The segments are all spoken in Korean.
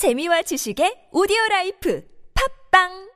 재미와 지식의 오디오 라이프. 팝빵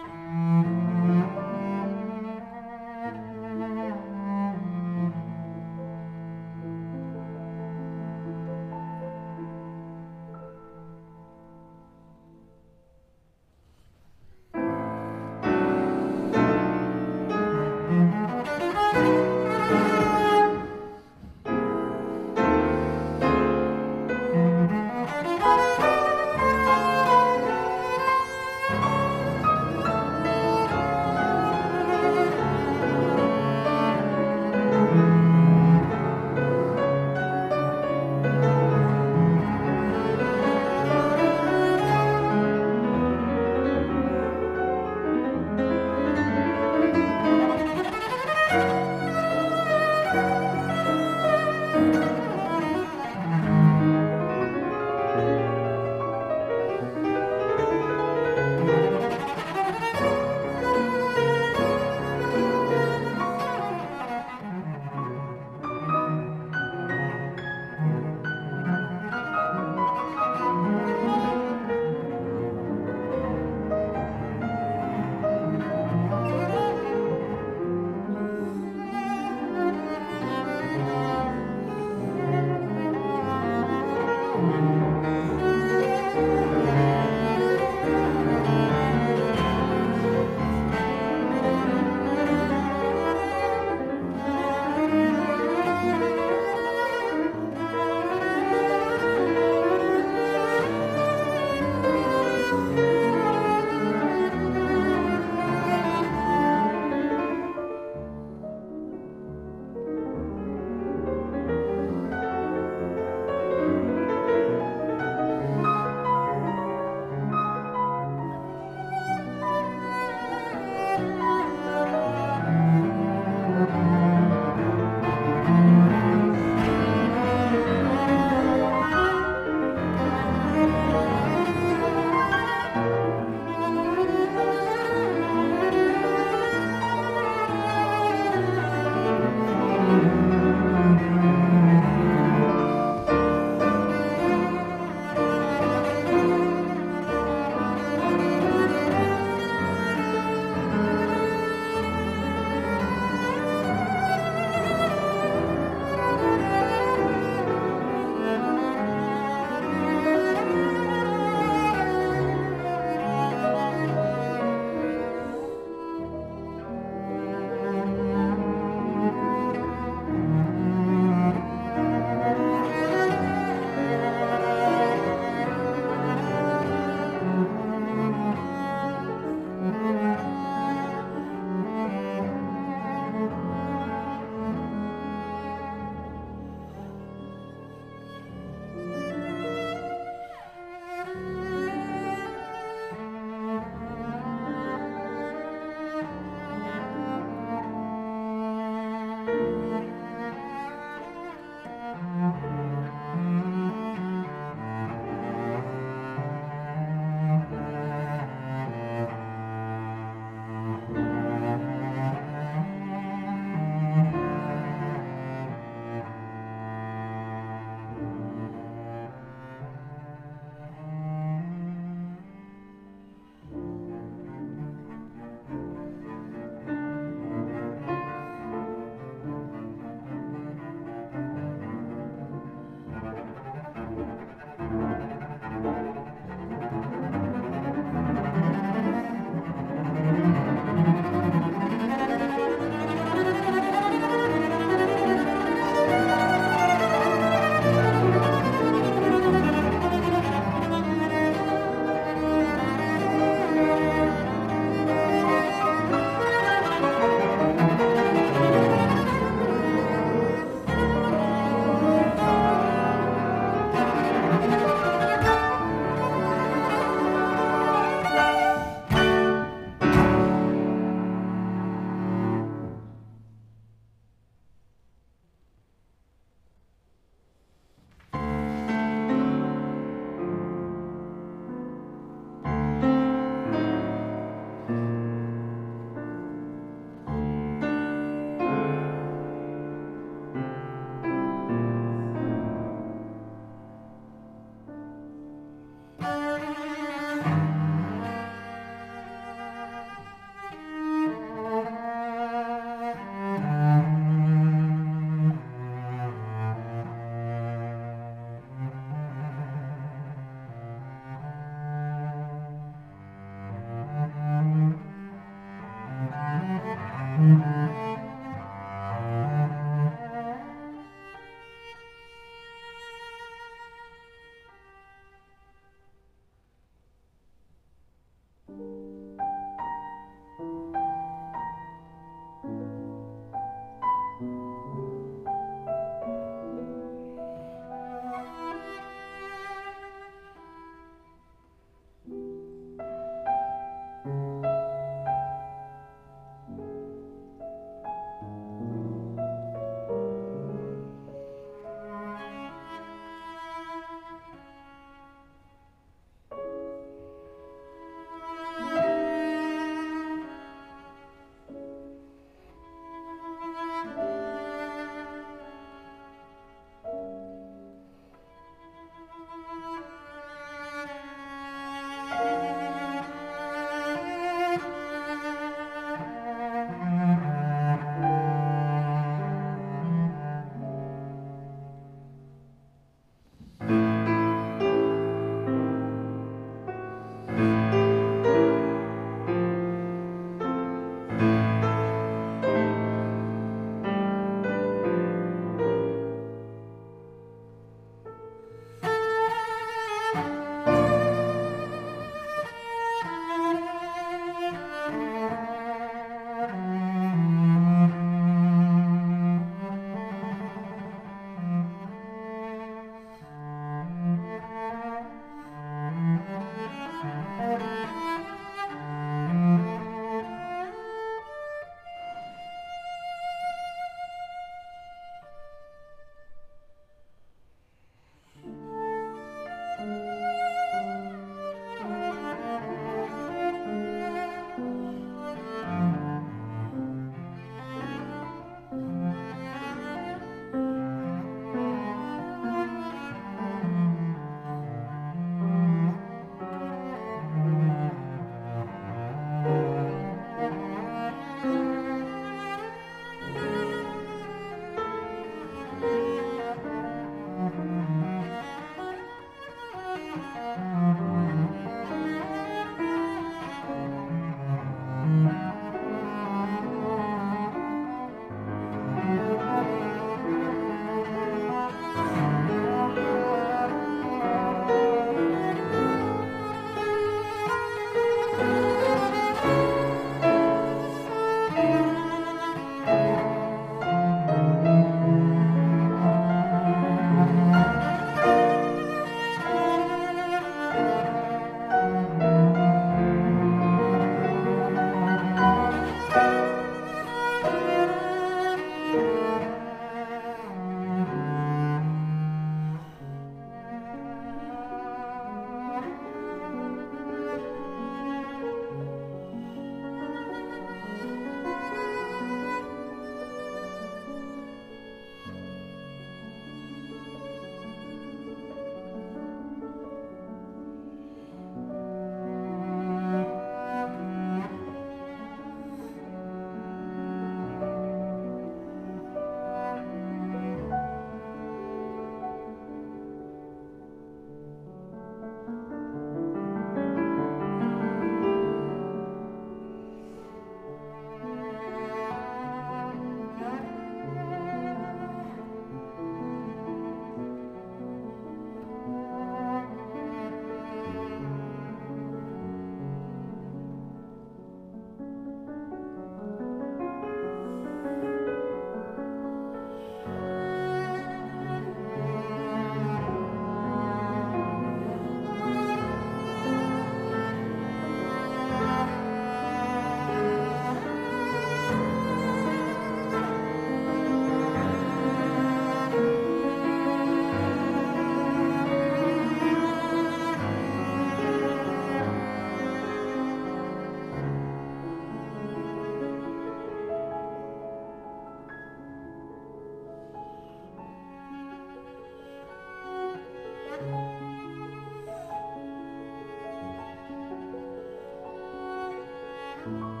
Bye.